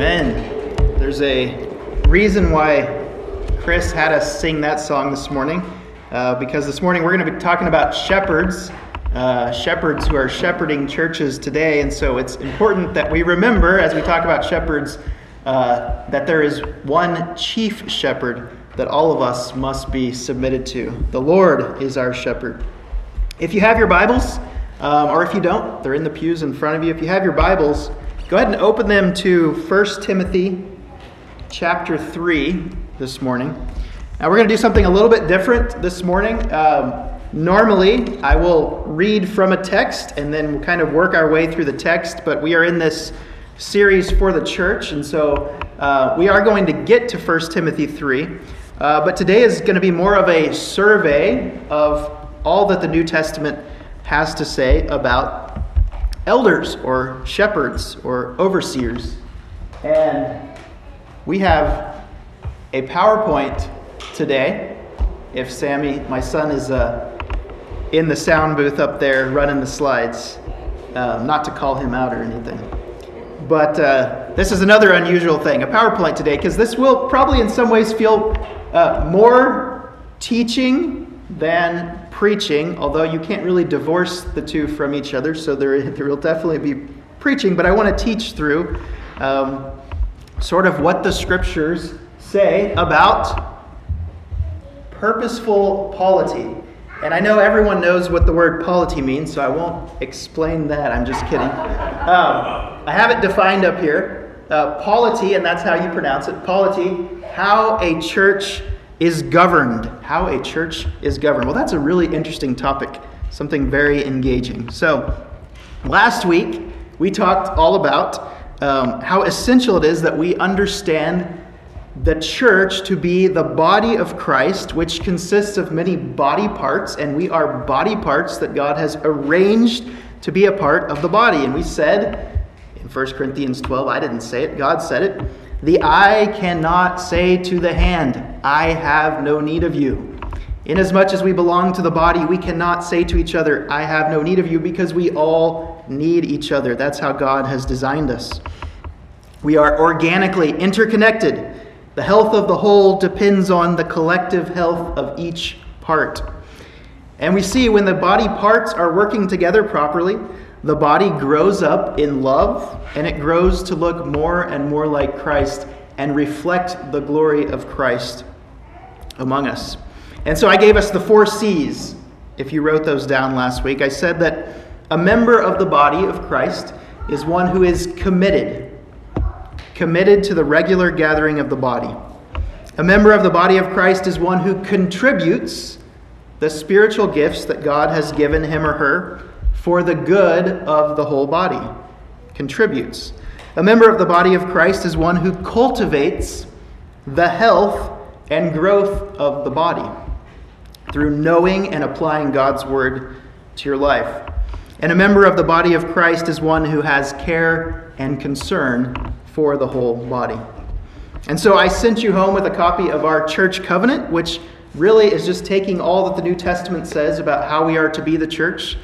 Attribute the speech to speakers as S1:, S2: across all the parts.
S1: Amen. There's a reason why Chris had us sing that song this morning, uh, because this morning we're going to be talking about shepherds, uh, shepherds who are shepherding churches today. And so it's important that we remember, as we talk about shepherds, uh, that there is one chief shepherd that all of us must be submitted to. The Lord is our shepherd. If you have your Bibles, um, or if you don't, they're in the pews in front of you. If you have your Bibles, go ahead and open them to 1 Timothy chapter 3 this morning. Now, we're going to do something a little bit different this morning. Um, normally, I will read from a text and then kind of work our way through the text, but we are in this series for the church, and so uh, we are going to get to 1 Timothy 3. Uh, but today is going to be more of a survey of all that the New Testament has to say about elders or shepherds or overseers. And we have a PowerPoint today. If Sammy, my son, is uh, in the sound booth up there running the slides, uh, not to call him out or anything. But uh, this is another unusual thing a PowerPoint today, because this will probably in some ways feel uh, more teaching than preaching, although you can't really divorce the two from each other, so there, there will definitely be preaching, but I want to teach through um, sort of what the scriptures say about purposeful polity. And I know everyone knows what the word polity means, so I won't explain that. I'm just kidding. Um, I have it defined up here. Uh, polity, and that's how you pronounce it. Polity, how a church is governed. How a church is governed. Well, that's a really interesting topic, something very engaging. So, last week we talked all about um, how essential it is that we understand the church to be the body of Christ, which consists of many body parts, and we are body parts that God has arranged to be a part of the body. And we said in 1 Corinthians 12, I didn't say it, God said it the eye cannot say to the hand, I have no need of you. Inasmuch as we belong to the body, we cannot say to each other, I have no need of you, because we all need each other. That's how God has designed us. We are organically interconnected. The health of the whole depends on the collective health of each part. And we see when the body parts are working together properly, the body grows up in love and it grows to look more and more like Christ and reflect the glory of Christ among us. And so I gave us the four C's. If you wrote those down last week, I said that a member of the body of Christ is one who is committed, committed to the regular gathering of the body. A member of the body of Christ is one who contributes the spiritual gifts that God has given him or her for the good of the whole body, contributes. A member of the body of Christ is one who cultivates the health and growth of the body through knowing and applying God's word to your life. And a member of the body of Christ is one who has care and concern for the whole body. And so I sent you home with a copy of our church covenant, which really is just taking all that the New Testament says about how we are to be the church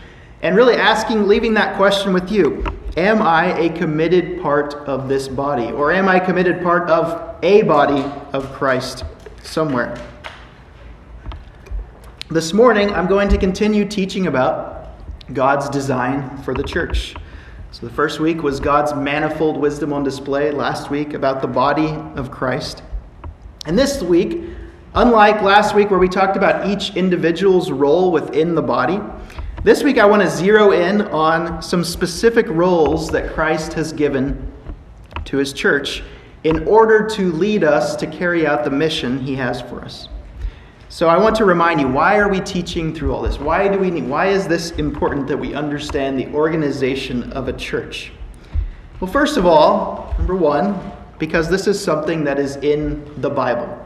S1: and really asking, leaving that question with you Am I a committed part of this body? Or am I a committed part of a body of Christ somewhere? This morning, I'm going to continue teaching about God's design for the church. So, the first week was God's manifold wisdom on display. Last week, about the body of Christ. And this week, unlike last week where we talked about each individual's role within the body, this week, I want to zero in on some specific roles that Christ has given to his church in order to lead us to carry out the mission he has for us. So I want to remind you why are we teaching through all this? Why do we need why is this important that we understand the organization of a church? Well, first of all, number 1, because this is something that is in the Bible.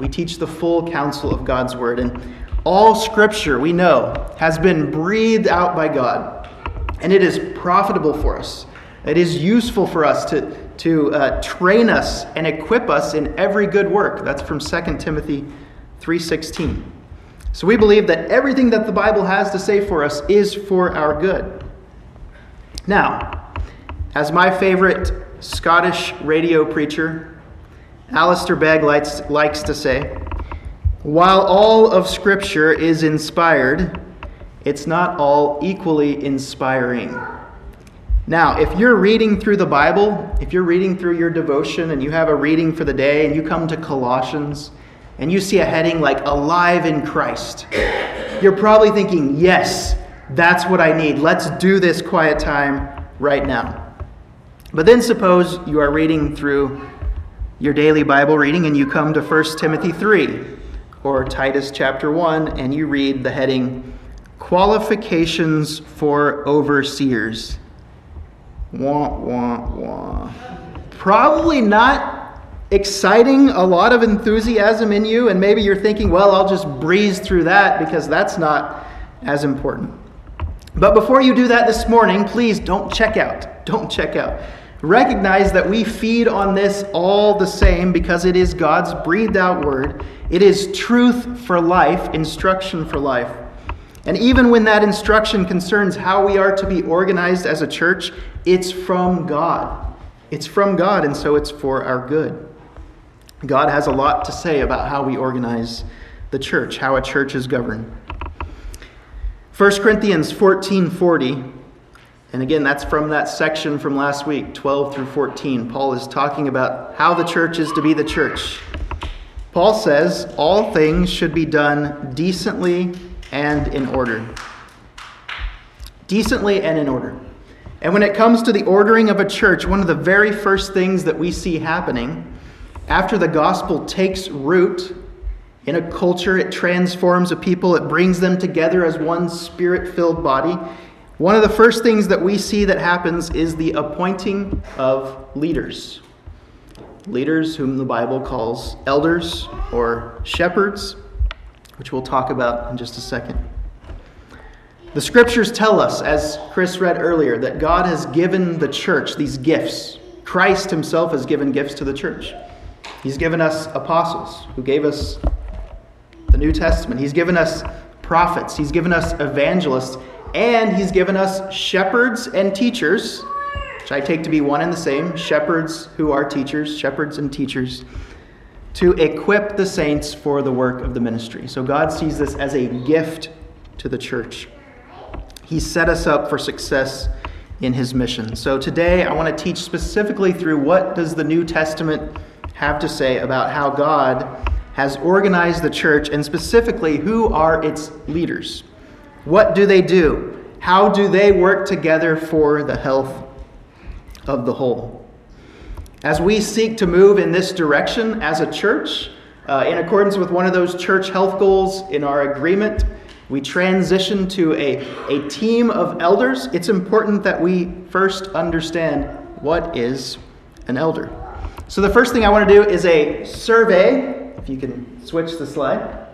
S1: We teach the full counsel of God's word and all scripture, we know, has been breathed out by God, and it is profitable for us. It is useful for us to, to uh, train us and equip us in every good work. That's from 2 Timothy 3:16. So we believe that everything that the Bible has to say for us is for our good. Now, as my favorite Scottish radio preacher, Alistair Begg, likes, likes to say while all of Scripture is inspired, it's not all equally inspiring. Now, if you're reading through the Bible, if you're reading through your devotion and you have a reading for the day and you come to Colossians and you see a heading like Alive in Christ, you're probably thinking, yes, that's what I need. Let's do this quiet time right now. But then suppose you are reading through your daily Bible reading and you come to 1 Timothy 3 or Titus chapter 1 and you read the heading Qualifications for Overseers. Wah, wah, wah. Probably not exciting, a lot of enthusiasm in you, and maybe you're thinking, well, I'll just breeze through that because that's not as important. But before you do that this morning, please don't check out. Don't check out. Recognize that we feed on this all the same because it is God's breathed out word. It is truth for life, instruction for life. And even when that instruction concerns how we are to be organized as a church, it's from God. It's from God, and so it's for our good. God has a lot to say about how we organize the church, how a church is governed. 1 Corinthians 14:40 and again that's from that section from last week 12 through 14 Paul is talking about how the church is to be the church. Paul says all things should be done decently and in order. Decently and in order. And when it comes to the ordering of a church, one of the very first things that we see happening after the gospel takes root in a culture, it transforms a people, it brings them together as one spirit filled body. One of the first things that we see that happens is the appointing of leaders. Leaders, whom the Bible calls elders or shepherds, which we'll talk about in just a second. The scriptures tell us, as Chris read earlier, that God has given the church these gifts. Christ himself has given gifts to the church. He's given us apostles who gave us the New Testament. He's given us prophets. He's given us evangelists. And he's given us shepherds and teachers, which I take to be one and the same shepherds who are teachers, shepherds and teachers, to equip the saints for the work of the ministry. So God sees this as a gift to the church. He set us up for success in his mission. So today I want to teach specifically through what does the New Testament have to say about how God has organized the church and specifically who are its leaders. What do they do? How do they work together for the health of the whole? As we seek to move in this direction as a church, uh, in accordance with one of those church health goals in our agreement, we transition to a, a team of elders, it's important that we first understand what is an elder. So, the first thing I want to do is a survey, if you can switch the slide,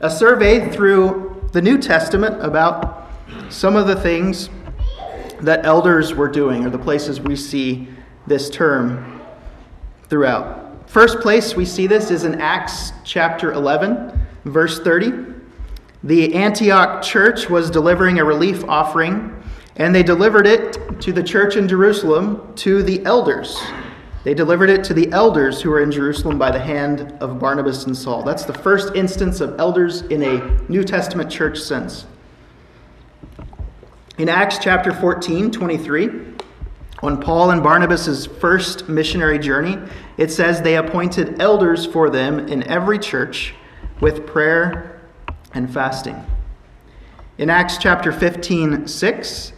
S1: a survey through the New Testament about some of the things that elders were doing, or the places we see this term throughout. First place we see this is in Acts chapter 11, verse 30. The Antioch church was delivering a relief offering, and they delivered it to the church in Jerusalem to the elders. They delivered it to the elders who were in Jerusalem by the hand of Barnabas and Saul. That's the first instance of elders in a New Testament church sense. In Acts chapter 14, 23, on Paul and Barnabas' first missionary journey, it says they appointed elders for them in every church with prayer and fasting. In Acts chapter 15, 6,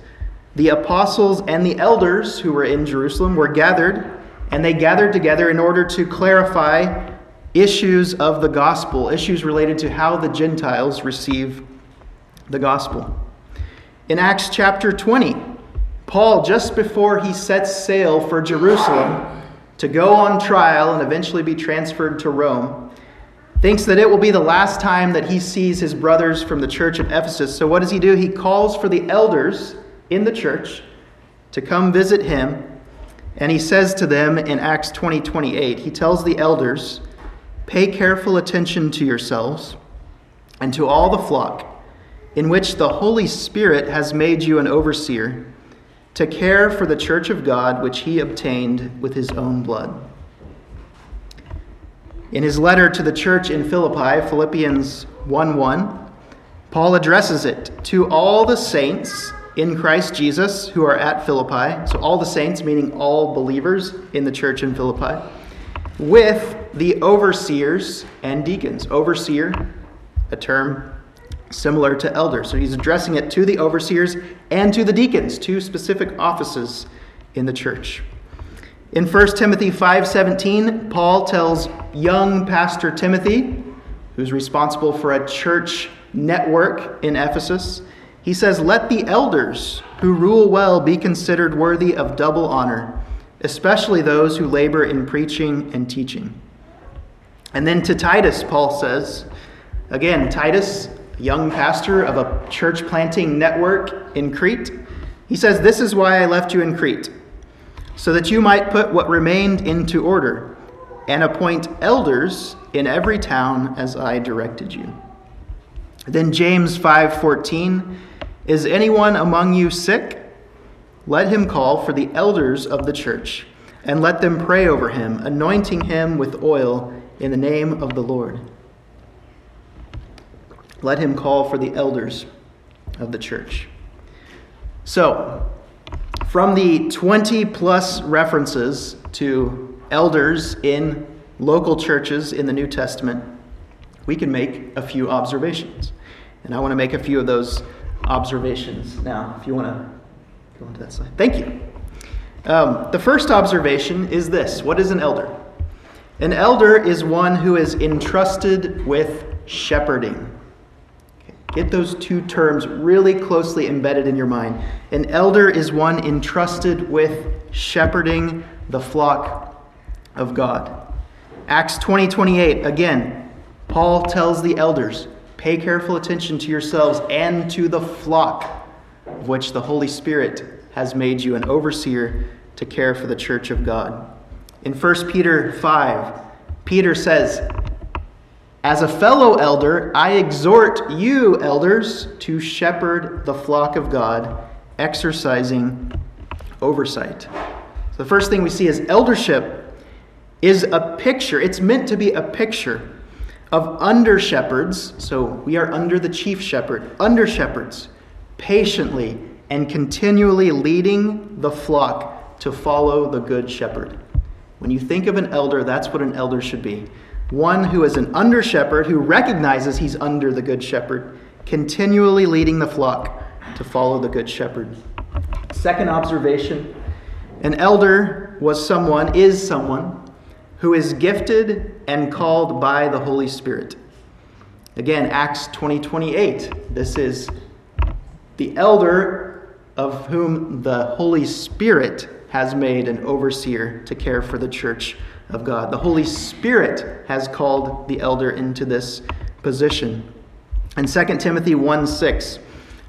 S1: the apostles and the elders who were in Jerusalem were gathered, and they gathered together in order to clarify issues of the gospel, issues related to how the Gentiles receive the gospel. In Acts chapter 20, Paul, just before he sets sail for Jerusalem to go on trial and eventually be transferred to Rome, thinks that it will be the last time that he sees his brothers from the church of Ephesus. So, what does he do? He calls for the elders in the church to come visit him. And he says to them in Acts 20 28, he tells the elders, Pay careful attention to yourselves and to all the flock in which the Holy Spirit has made you an overseer to care for the church of God which he obtained with his own blood. In his letter to the church in Philippi, Philippians 1 1, Paul addresses it to all the saints in Christ Jesus who are at Philippi. So, all the saints, meaning all believers in the church in Philippi, with the overseers and deacons. Overseer, a term similar to elder. So, he's addressing it to the overseers and to the deacons, two specific offices in the church. In 1 Timothy 5:17, Paul tells young pastor Timothy, who's responsible for a church network in Ephesus, he says, "Let the elders who rule well be considered worthy of double honor, especially those who labor in preaching and teaching." And then to Titus, Paul says, again, Titus, young pastor of a church planting network in Crete, he says, This is why I left you in Crete so that you might put what remained into order and appoint elders in every town as I directed you. Then James 5:14 Is anyone among you sick? Let him call for the elders of the church and let them pray over him, anointing him with oil in the name of the Lord. Let him call for the elders of the church. So, from the 20 plus references to elders in local churches in the New Testament, we can make a few observations. And I want to make a few of those observations now, if you want to go into that slide. Thank you. Um, the first observation is this What is an elder? An elder is one who is entrusted with shepherding. Get those two terms really closely embedded in your mind. An elder is one entrusted with shepherding the flock of God. Acts 20 28, again, Paul tells the elders, pay careful attention to yourselves and to the flock of which the Holy Spirit has made you an overseer to care for the church of God. In 1 Peter 5, Peter says, as a fellow elder, I exhort you, elders, to shepherd the flock of God, exercising oversight. So the first thing we see is eldership is a picture, it's meant to be a picture of under shepherds. So we are under the chief shepherd, under shepherds, patiently and continually leading the flock to follow the good shepherd. When you think of an elder, that's what an elder should be one who is an under shepherd who recognizes he's under the good shepherd, continually leading the flock to follow the good shepherd. Second observation an elder was someone, is someone, who is gifted and called by the Holy Spirit. Again, Acts 20 28. This is the elder of whom the Holy Spirit has made an overseer to care for the church of God. The Holy Spirit has called the elder into this position. And 2 Timothy 1 6,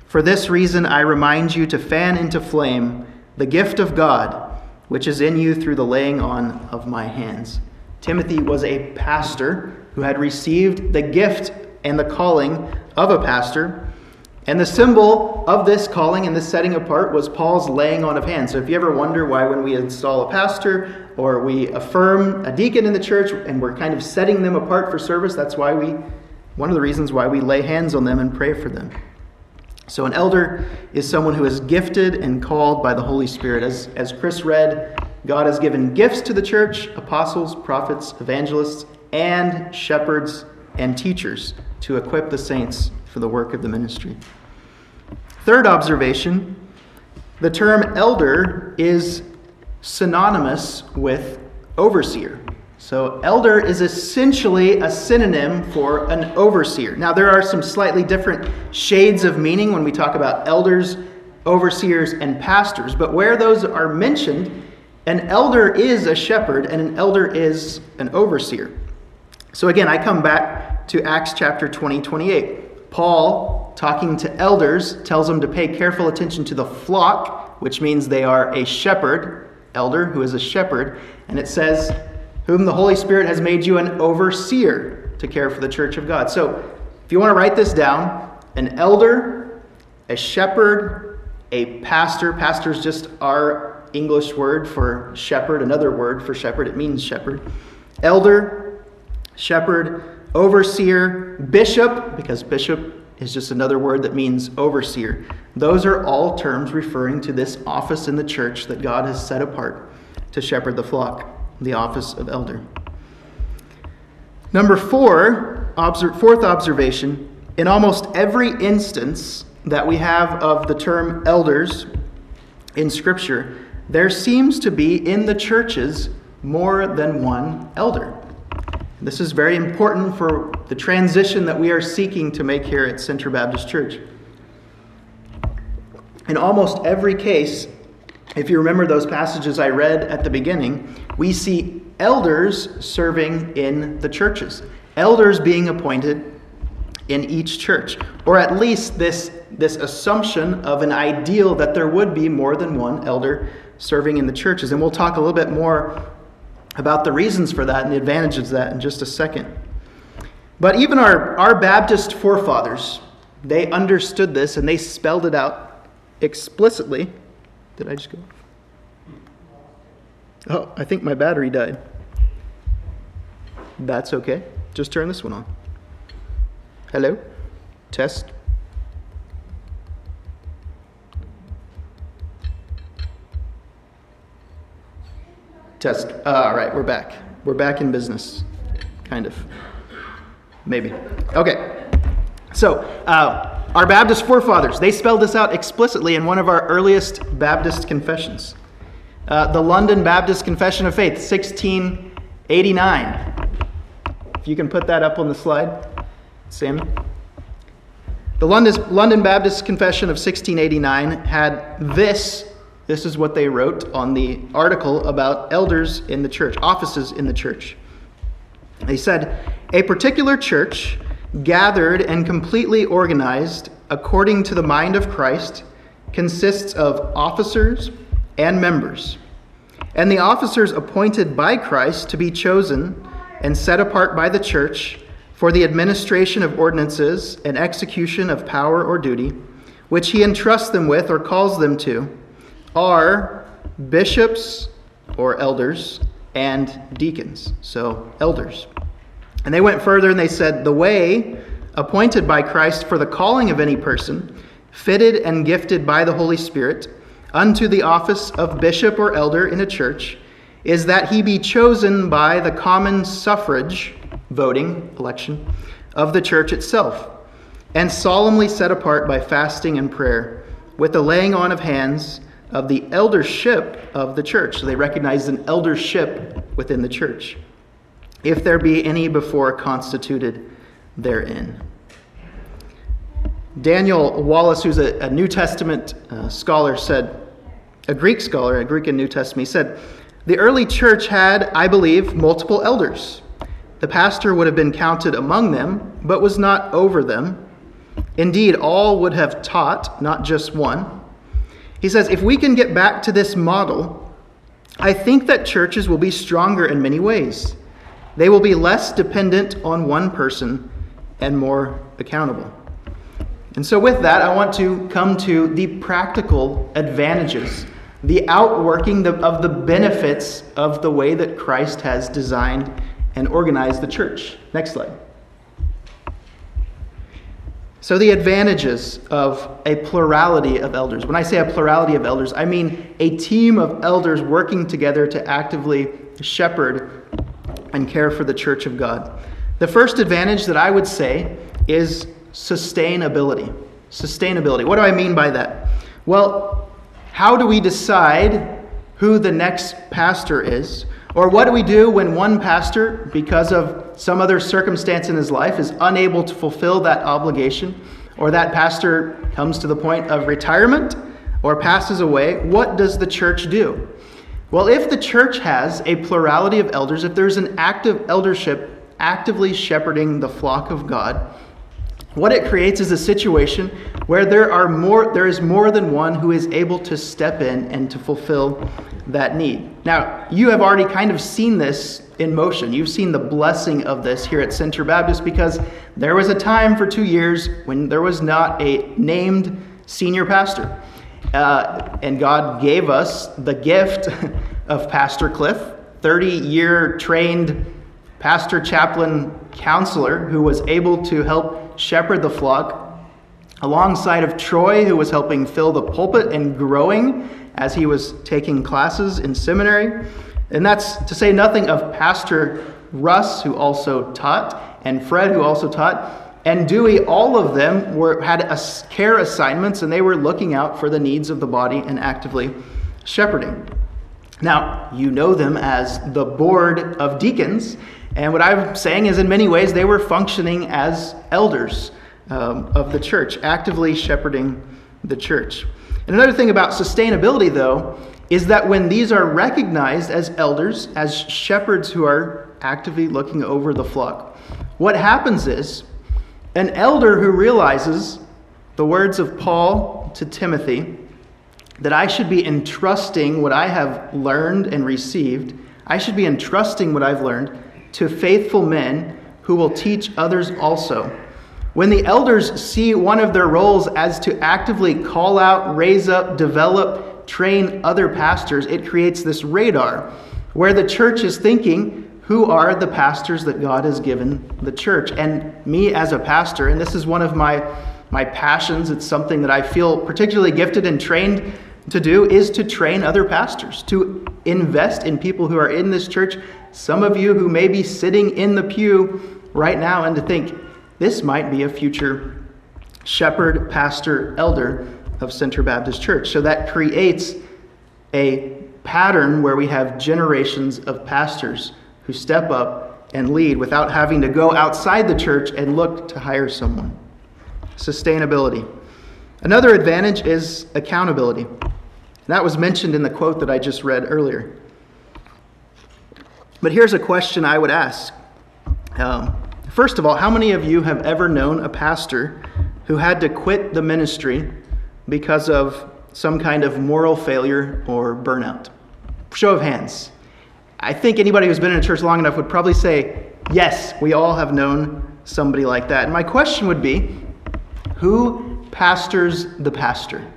S1: for this reason I remind you to fan into flame the gift of God which is in you through the laying on of my hands. Timothy was a pastor who had received the gift and the calling of a pastor. And the symbol of this calling and this setting apart was Paul's laying on of hands. So if you ever wonder why, when we install a pastor or we affirm a deacon in the church and we're kind of setting them apart for service, that's why we, one of the reasons why we lay hands on them and pray for them. So an elder is someone who is gifted and called by the Holy Spirit. As, as Chris read, God has given gifts to the church apostles, prophets, evangelists, and shepherds and teachers to equip the saints for the work of the ministry. Third observation the term elder is synonymous with overseer. So, elder is essentially a synonym for an overseer. Now, there are some slightly different shades of meaning when we talk about elders, overseers, and pastors, but where those are mentioned, an elder is a shepherd and an elder is an overseer. So, again, I come back to Acts chapter 20, 28. Paul, talking to elders, tells them to pay careful attention to the flock, which means they are a shepherd, elder who is a shepherd. And it says, Whom the Holy Spirit has made you an overseer to care for the church of God. So if you want to write this down, an elder, a shepherd, a pastor. Pastor is just our English word for shepherd, another word for shepherd. It means shepherd. Elder, shepherd, overseer, bishop, because bishop is just another word that means overseer. Those are all terms referring to this office in the church that God has set apart to shepherd the flock, the office of elder. Number four, fourth observation in almost every instance that we have of the term elders in Scripture, there seems to be in the churches more than one elder. This is very important for the transition that we are seeking to make here at Central Baptist Church. In almost every case, if you remember those passages I read at the beginning, we see elders serving in the churches, elders being appointed in each church, or at least this, this assumption of an ideal that there would be more than one elder serving in the churches. And we'll talk a little bit more about the reasons for that and the advantages of that in just a second. But even our, our Baptist forefathers, they understood this and they spelled it out explicitly. Did I just go? Oh, I think my battery died. That's okay. Just turn this one on. Hello? Test. Test. Uh, all right, we're back. We're back in business. Kind of. Maybe. Okay. So, uh, our Baptist forefathers, they spelled this out explicitly in one of our earliest Baptist confessions. Uh, the London Baptist Confession of Faith, 1689. If you can put that up on the slide. Sammy? The London, London Baptist Confession of 1689 had this. This is what they wrote on the article about elders in the church, offices in the church. They said, A particular church, gathered and completely organized according to the mind of Christ, consists of officers and members. And the officers appointed by Christ to be chosen and set apart by the church for the administration of ordinances and execution of power or duty, which he entrusts them with or calls them to, are bishops or elders and deacons. So, elders. And they went further and they said, The way appointed by Christ for the calling of any person, fitted and gifted by the Holy Spirit, unto the office of bishop or elder in a church, is that he be chosen by the common suffrage voting, election, of the church itself, and solemnly set apart by fasting and prayer, with the laying on of hands of the eldership of the church. So they recognize an eldership within the church, if there be any before constituted therein. Daniel Wallace, who's a, a New Testament uh, scholar, said, a Greek scholar, a Greek and New Testament, he said, the early church had, I believe, multiple elders the pastor would have been counted among them, but was not over them. Indeed, all would have taught, not just one. He says, if we can get back to this model, I think that churches will be stronger in many ways. They will be less dependent on one person and more accountable. And so, with that, I want to come to the practical advantages, the outworking of the benefits of the way that Christ has designed and organized the church. Next slide. So, the advantages of a plurality of elders. When I say a plurality of elders, I mean a team of elders working together to actively shepherd and care for the church of God. The first advantage that I would say is sustainability. Sustainability. What do I mean by that? Well, how do we decide who the next pastor is? Or what do we do when one pastor, because of some other circumstance in his life, is unable to fulfill that obligation, or that pastor comes to the point of retirement or passes away? What does the church do? Well, if the church has a plurality of elders, if there's an active eldership actively shepherding the flock of God, what it creates is a situation where there are more there is more than one who is able to step in and to fulfill that need. Now, you have already kind of seen this in motion. You've seen the blessing of this here at Center Baptist because there was a time for 2 years when there was not a named senior pastor. Uh, and God gave us the gift of Pastor Cliff, 30 year trained pastor, chaplain, counselor who was able to help shepherd the flock alongside of Troy, who was helping fill the pulpit and growing as he was taking classes in seminary. And that's to say nothing of Pastor Russ, who also taught, and Fred, who also taught and Dewey, all of them were, had care assignments and they were looking out for the needs of the body and actively shepherding. Now, you know them as the board of deacons, and what I'm saying is, in many ways, they were functioning as elders um, of the church, actively shepherding the church. And another thing about sustainability, though, is that when these are recognized as elders, as shepherds who are actively looking over the flock, what happens is an elder who realizes the words of Paul to Timothy that I should be entrusting what I have learned and received, I should be entrusting what I've learned to faithful men who will teach others also. When the elders see one of their roles as to actively call out, raise up, develop, train other pastors, it creates this radar where the church is thinking who are the pastors that God has given the church. And me as a pastor, and this is one of my, my passions, it's something that I feel particularly gifted and trained to do, is to train other pastors, to invest in people who are in this church. Some of you who may be sitting in the pew right now and to think, this might be a future shepherd, pastor, elder of Center Baptist Church. So that creates a pattern where we have generations of pastors who step up and lead without having to go outside the church and look to hire someone. Sustainability. Another advantage is accountability. That was mentioned in the quote that I just read earlier. But here's a question I would ask. Um, first of all, how many of you have ever known a pastor who had to quit the ministry because of some kind of moral failure or burnout? Show of hands. I think anybody who's been in a church long enough would probably say, yes, we all have known somebody like that. And my question would be who pastors the pastor?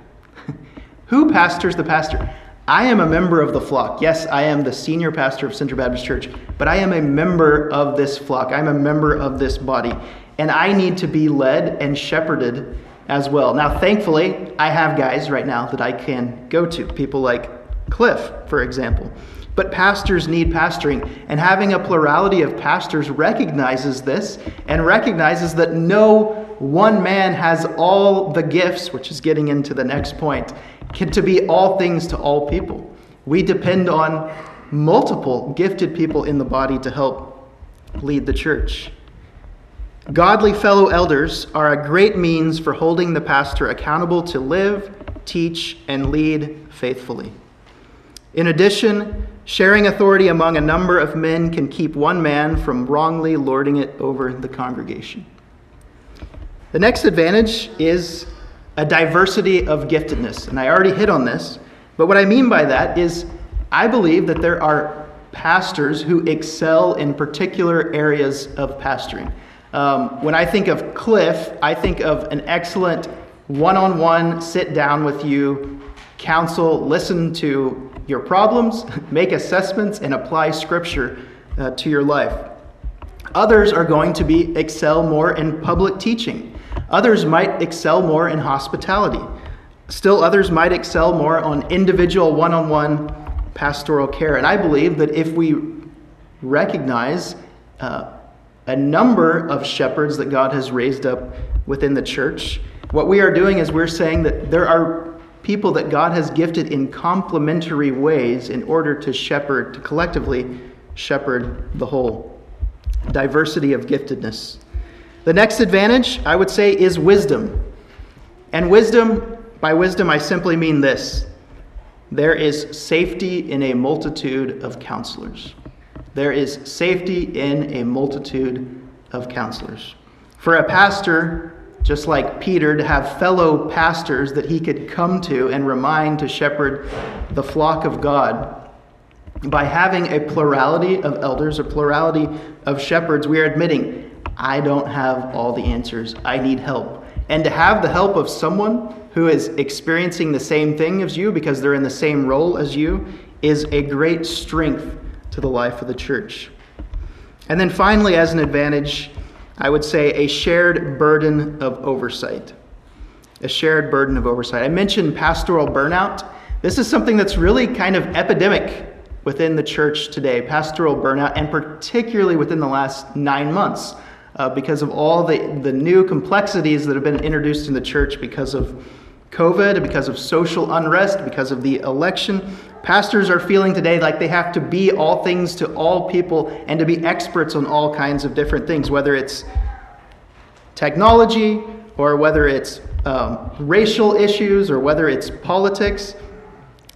S1: who pastors the pastor? I am a member of the flock. Yes, I am the senior pastor of Center Baptist Church, but I am a member of this flock. I'm a member of this body, and I need to be led and shepherded as well. Now, thankfully, I have guys right now that I can go to, people like Cliff, for example. But pastors need pastoring. And having a plurality of pastors recognizes this and recognizes that no one man has all the gifts, which is getting into the next point, to be all things to all people. We depend on multiple gifted people in the body to help lead the church. Godly fellow elders are a great means for holding the pastor accountable to live, teach, and lead faithfully. In addition, Sharing authority among a number of men can keep one man from wrongly lording it over the congregation. The next advantage is a diversity of giftedness. And I already hit on this, but what I mean by that is I believe that there are pastors who excel in particular areas of pastoring. Um, when I think of Cliff, I think of an excellent one on one sit down with you, counsel, listen to your problems, make assessments, and apply Scripture uh, to your life. Others are going to be excel more in public teaching. Others might excel more in hospitality. Still, others might excel more on individual one on one pastoral care. And I believe that if we recognize uh, a number of shepherds that God has raised up within the church, what we are doing is we're saying that there are people that God has gifted in complementary ways in order to shepherd, to collectively shepherd the whole. Diversity of giftedness. The next advantage, I would say, is wisdom. And wisdom, by wisdom, I simply mean this there is safety in a multitude of counselors. There is safety in a multitude of counselors. For a pastor, just like Peter, to have fellow pastors that he could come to and remind to shepherd the flock of God. By having a plurality of elders, a plurality of shepherds, we are admitting, I don't have all the answers. I need help. And to have the help of someone who is experiencing the same thing as you because they're in the same role as you is a great strength to the life of the church. And then finally, as an advantage, I would say a shared burden of oversight. A shared burden of oversight. I mentioned pastoral burnout. This is something that's really kind of epidemic within the church today pastoral burnout, and particularly within the last nine months uh, because of all the, the new complexities that have been introduced in the church because of COVID, because of social unrest, because of the election. Pastors are feeling today like they have to be all things to all people and to be experts on all kinds of different things, whether it's technology or whether it's um, racial issues or whether it's politics.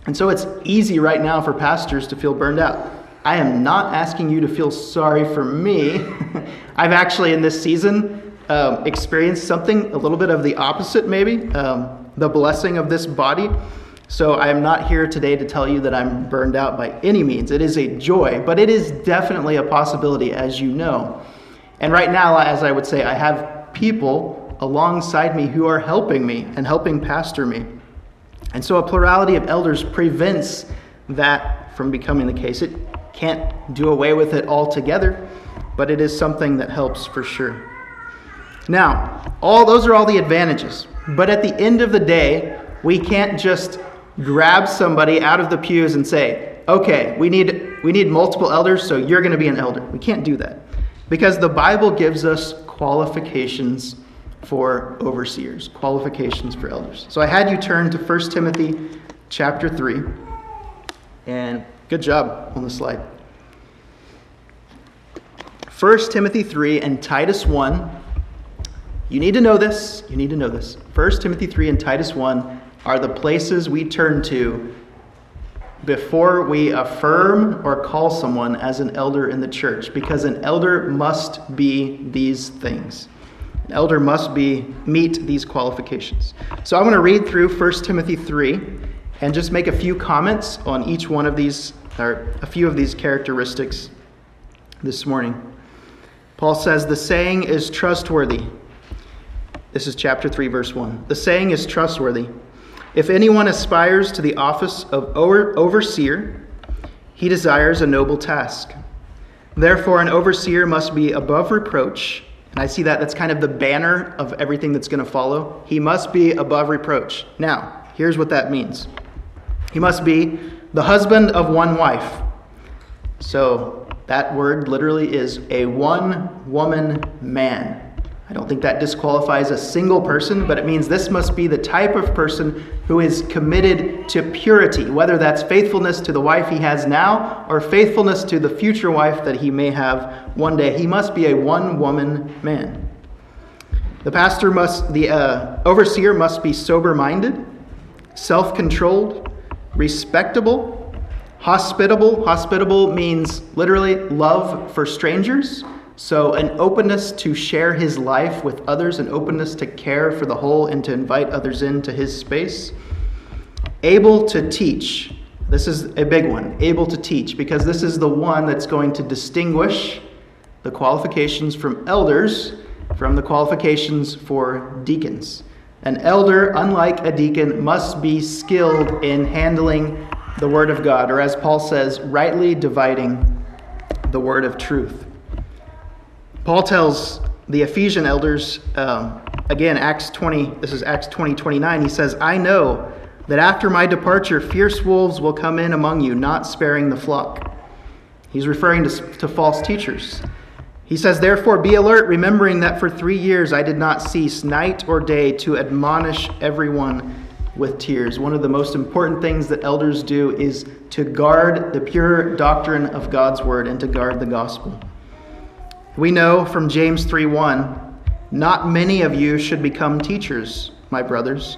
S1: And so it's easy right now for pastors to feel burned out. I am not asking you to feel sorry for me. I've actually, in this season, um, experienced something a little bit of the opposite, maybe um, the blessing of this body. So I am not here today to tell you that I'm burned out by any means. It is a joy, but it is definitely a possibility, as you know. And right now, as I would say, I have people alongside me who are helping me and helping pastor me. And so a plurality of elders prevents that from becoming the case. It can't do away with it altogether, but it is something that helps for sure. Now, all those are all the advantages. But at the end of the day, we can't just grab somebody out of the pews and say, "Okay, we need we need multiple elders, so you're going to be an elder." We can't do that. Because the Bible gives us qualifications for overseers, qualifications for elders. So I had you turn to 1 Timothy chapter 3. And good job on the slide. 1 Timothy 3 and Titus 1. You need to know this. You need to know this. 1 Timothy 3 and Titus 1 are the places we turn to before we affirm or call someone as an elder in the church because an elder must be these things An elder must be meet these qualifications. So I'm going to read through 1 Timothy 3 and just make a few comments on each one of these or a few of these characteristics this morning. Paul says the saying is trustworthy. This is chapter 3 verse 1. The saying is trustworthy. If anyone aspires to the office of overseer, he desires a noble task. Therefore, an overseer must be above reproach and I see that that's kind of the banner of everything that's going to follow. He must be above reproach. Now, here's what that means he must be the husband of one wife. So, that word literally is a one woman man. I don't think that disqualifies a single person, but it means this must be the type of person who is committed to purity, whether that's faithfulness to the wife he has now or faithfulness to the future wife that he may have one day. He must be a one woman man. The pastor must, the uh, overseer must be sober minded, self controlled, respectable, hospitable. Hospitable means literally love for strangers so, an openness to share his life with others, an openness to care for the whole and to invite others into his space. Able to teach. This is a big one. Able to teach, because this is the one that's going to distinguish the qualifications from elders from the qualifications for deacons. An elder, unlike a deacon, must be skilled in handling the Word of God, or as Paul says, rightly dividing the Word of truth. Paul tells the Ephesian elders, um, again, Acts 20, this is Acts 20, 29, he says, I know that after my departure, fierce wolves will come in among you, not sparing the flock. He's referring to, to false teachers. He says, Therefore, be alert, remembering that for three years I did not cease, night or day, to admonish everyone with tears. One of the most important things that elders do is to guard the pure doctrine of God's word and to guard the gospel. We know from James 3:1, not many of you should become teachers, my brothers,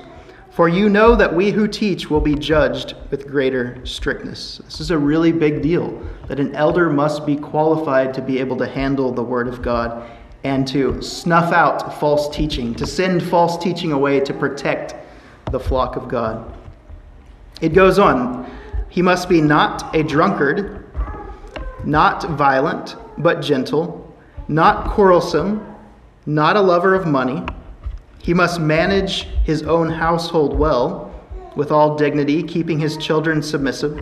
S1: for you know that we who teach will be judged with greater strictness. This is a really big deal that an elder must be qualified to be able to handle the word of God and to snuff out false teaching, to send false teaching away to protect the flock of God. It goes on. He must be not a drunkard, not violent, but gentle not quarrelsome, not a lover of money. He must manage his own household well, with all dignity, keeping his children submissive.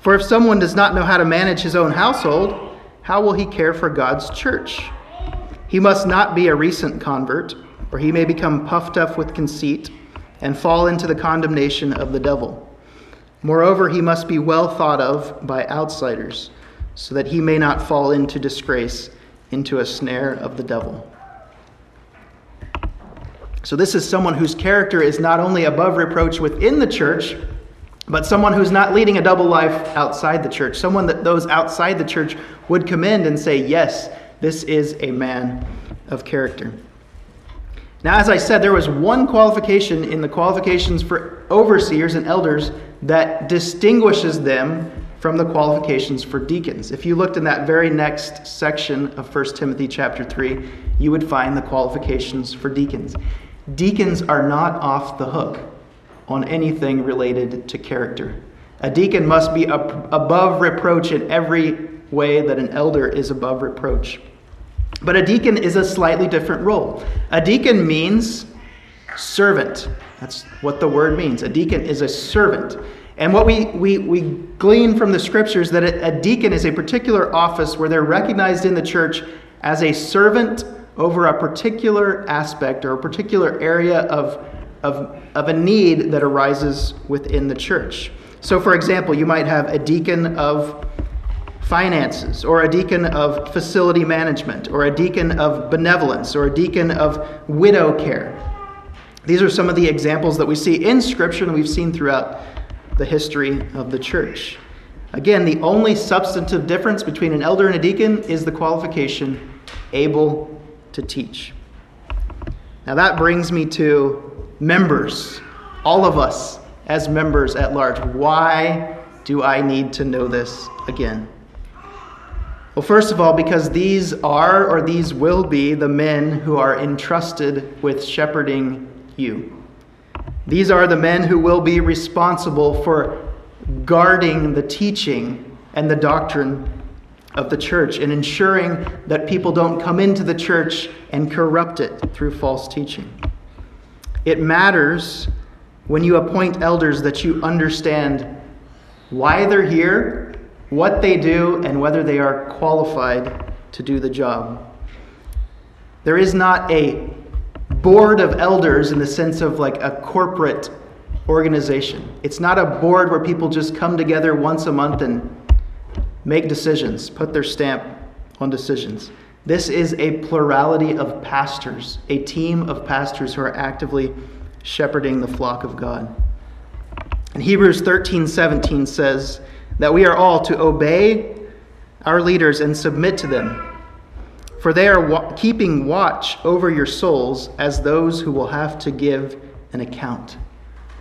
S1: For if someone does not know how to manage his own household, how will he care for God's church? He must not be a recent convert, or he may become puffed up with conceit and fall into the condemnation of the devil. Moreover, he must be well thought of by outsiders, so that he may not fall into disgrace, into a snare of the devil. So, this is someone whose character is not only above reproach within the church, but someone who's not leading a double life outside the church. Someone that those outside the church would commend and say, yes, this is a man of character. Now, as I said, there was one qualification in the qualifications for overseers and elders that distinguishes them from the qualifications for deacons. If you looked in that very next section of 1 Timothy chapter 3, you would find the qualifications for deacons. Deacons are not off the hook on anything related to character. A deacon must be above reproach in every way that an elder is above reproach. But a deacon is a slightly different role. A deacon means servant. That's what the word means. A deacon is a servant. And what we, we, we glean from the scriptures that a, deacon is a particular office where they're recognized in the church as a servant over a particular aspect or a particular area of, of, of a need that arises within the church. So, for example, you might have a deacon of finances, or a deacon of facility management, or a deacon of benevolence, or a deacon of widow care. These are some of the examples that we see in Scripture and we've seen throughout the history of the church. Again, the only substantive difference between an elder and a deacon is the qualification able to teach. Now that brings me to members, all of us as members at large. Why do I need to know this again? Well, first of all, because these are or these will be the men who are entrusted with shepherding you. These are the men who will be responsible for guarding the teaching and the doctrine of the church and ensuring that people don't come into the church and corrupt it through false teaching. It matters when you appoint elders that you understand why they're here, what they do, and whether they are qualified to do the job. There is not a board of elders in the sense of like a corporate organization. It's not a board where people just come together once a month and make decisions, put their stamp on decisions. This is a plurality of pastors, a team of pastors who are actively shepherding the flock of God. And Hebrews 13 17 says that we are all to obey our leaders and submit to them, for they are wa- keeping watch over your souls as those who will have to give an account.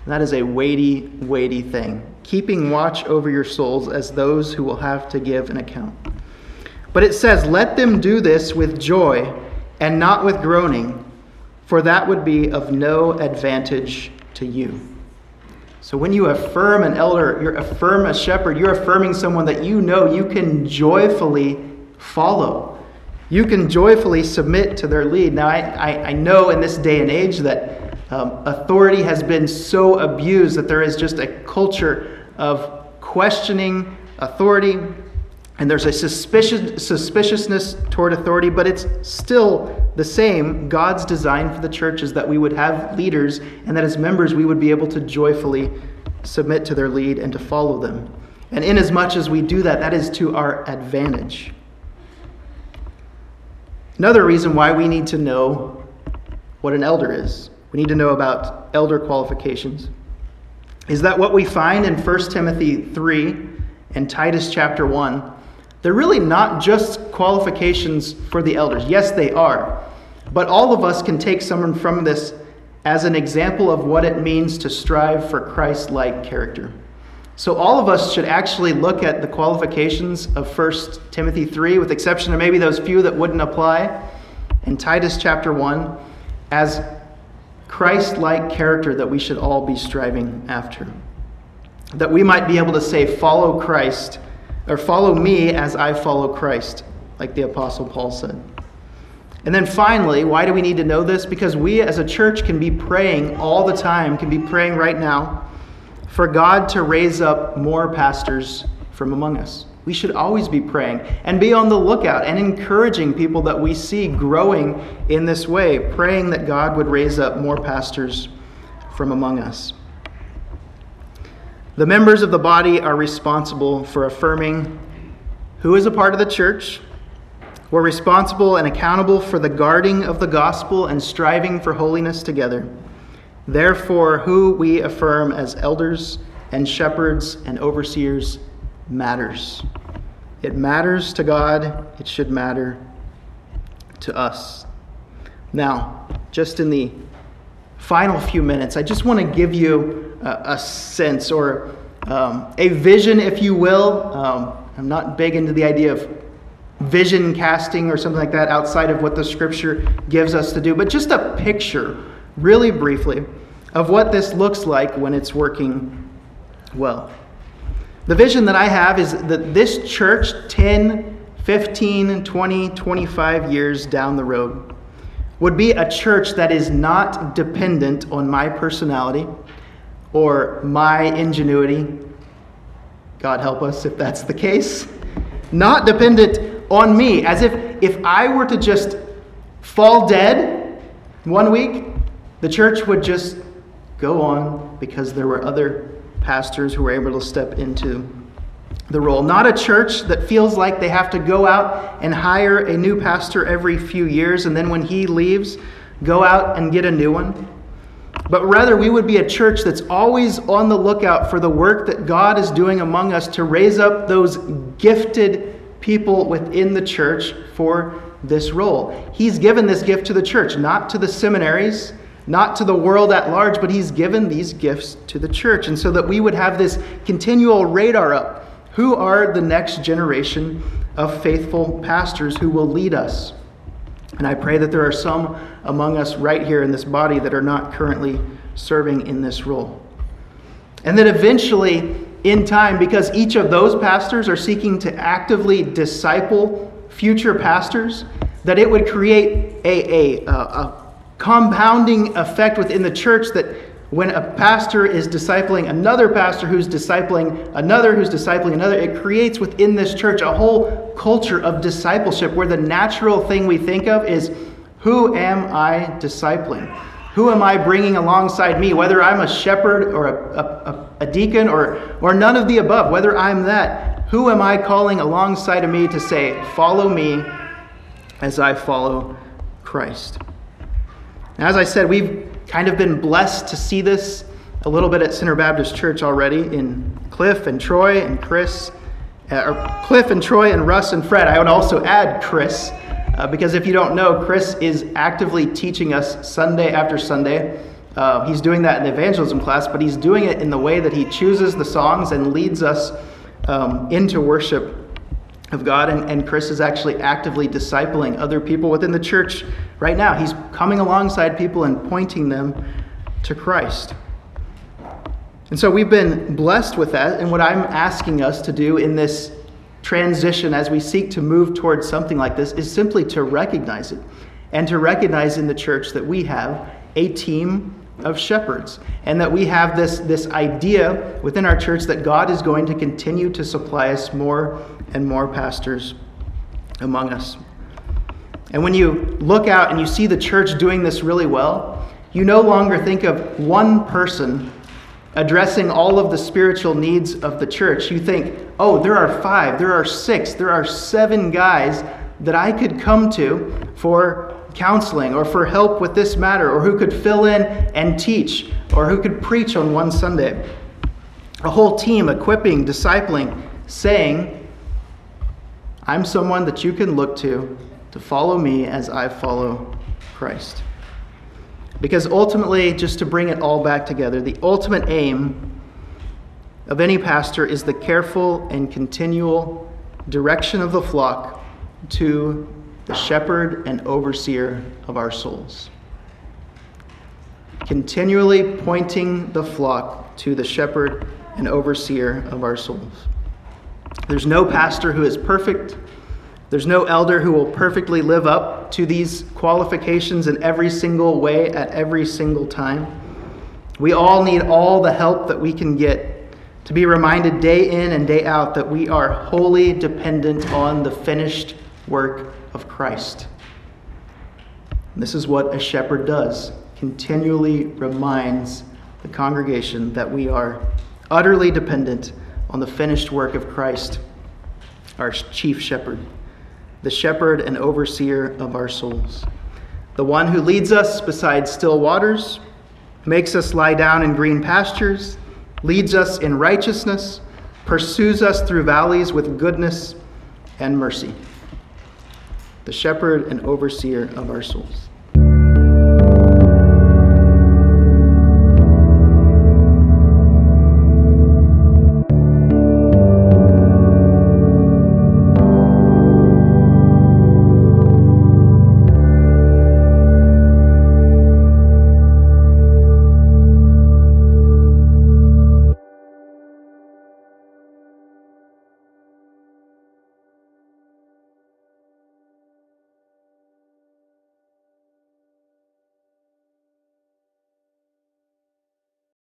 S1: That is a weighty, weighty thing keeping watch over your souls as those who will have to give an account. But it says, Let them do this with joy and not with groaning, for that would be of no advantage to you. So when you affirm an elder, you affirm a shepherd, you're affirming someone that you know you can joyfully follow. You can joyfully submit to their lead. Now, I, I, I know in this day and age that um, authority has been so abused that there is just a culture of questioning authority, and there's a suspicious, suspiciousness toward authority, but it's still the same. God's design for the church is that we would have leaders, and that as members we would be able to joyfully submit to their lead and to follow them. And inasmuch as we do that, that is to our advantage. Another reason why we need to know what an elder is. We need to know about elder qualifications is that what we find in 1 Timothy 3 and Titus chapter 1, they're really not just qualifications for the elders. Yes, they are. But all of us can take someone from this as an example of what it means to strive for Christ like character. So, all of us should actually look at the qualifications of 1 Timothy 3, with exception of maybe those few that wouldn't apply, and Titus chapter 1, as Christ like character that we should all be striving after. That we might be able to say, Follow Christ, or follow me as I follow Christ, like the Apostle Paul said. And then finally, why do we need to know this? Because we as a church can be praying all the time, can be praying right now for God to raise up more pastors from among us. We should always be praying and be on the lookout and encouraging people that we see growing in this way, praying that God would raise up more pastors from among us. The members of the body are responsible for affirming who is a part of the church. We're responsible and accountable for the guarding of the gospel and striving for holiness together. Therefore, who we affirm as elders and shepherds and overseers matters. It matters to God, it should matter to us. Now, just in the final few minutes, I just want to give you a, a sense or um, a vision, if you will. Um, I'm not big into the idea of vision casting or something like that outside of what the scripture gives us to do, but just a picture, really briefly, of what this looks like when it's working well. The vision that I have is that this church, 10, 15, 20, 25 years down the road, would be a church that is not dependent on my personality or my ingenuity. God help us if that's the case. Not dependent on me, as if if I were to just fall dead one week, the church would just go on because there were other pastors who were able to step into the role. Not a church that feels like they have to go out and hire a new pastor every few years and then when he leaves, go out and get a new one. But rather, we would be a church that's always on the lookout for the work that God is doing among us to raise up those gifted people within the church for this role. He's given this gift to the church, not to the seminaries, not to the world at large, but He's given these gifts to the church. And so that we would have this continual radar up who are the next generation of faithful pastors who will lead us? And I pray that there are some among us right here in this body that are not currently serving in this role. And that eventually, in time, because each of those pastors are seeking to actively disciple future pastors, that it would create a, a, a, compounding effect within the church that when a pastor is discipling another pastor who's discipling another who's discipling another, it creates within this church a whole culture of discipleship where the natural thing we think of is who am I discipling? Who am I bringing alongside me? Whether I'm a shepherd or a, a, a, deacon or, or none of the above, whether I'm that, who am I calling alongside of me to say, Follow me as I follow Christ? Now, as I said, we've kind of been blessed to see this a little bit at Center Baptist Church already in Cliff and Troy and Chris, uh, or Cliff and Troy and Russ and Fred. I would also add Chris, uh, because if you don't know, Chris is actively teaching us Sunday after Sunday. Uh, he's doing that in the evangelism class, but he's doing it in the way that he chooses the songs and leads us um, into worship of God. And, and Chris is actually actively discipling other people within the church right now. He's coming alongside people and pointing them to Christ. And so we've been blessed with that. And what I'm asking us to do in this transition as we seek to move towards something like this is simply to recognize it and to recognize in the church that we have a team of shepherds and that we have this, this idea within our church that God is going to continue to supply us more and more pastors among us. And when you look out and you see the church doing this really well, you no longer think of one person addressing all of the spiritual needs of the church. You think, oh, there are five, there are six, there are seven guys that I could come to for counseling or for help with this matter or who could fill in and teach or who could preach on one Sunday. A whole team equipping, discipling, saying, I'm someone that you can look to to follow me as I follow Christ. Because ultimately, just to bring it all back together, the ultimate aim of any pastor is the careful and continual direction of the flock to the shepherd and overseer of our souls. Continually pointing the flock to the shepherd and overseer of our souls. There's no pastor who is perfect. There's no elder who will perfectly live up to these qualifications in every single way at every single time. We all need all the help that we can get to be reminded day in and day out that we are wholly dependent on the finished work of Christ. This is what a shepherd does continually reminds the congregation that we are utterly dependent on the finished work of Christ, our chief shepherd, the shepherd and overseer of our souls, the one who leads us beside still waters, makes us lie down in green pastures, leads us in righteousness, pursues us through valleys with goodness and mercy, the shepherd and overseer of our souls.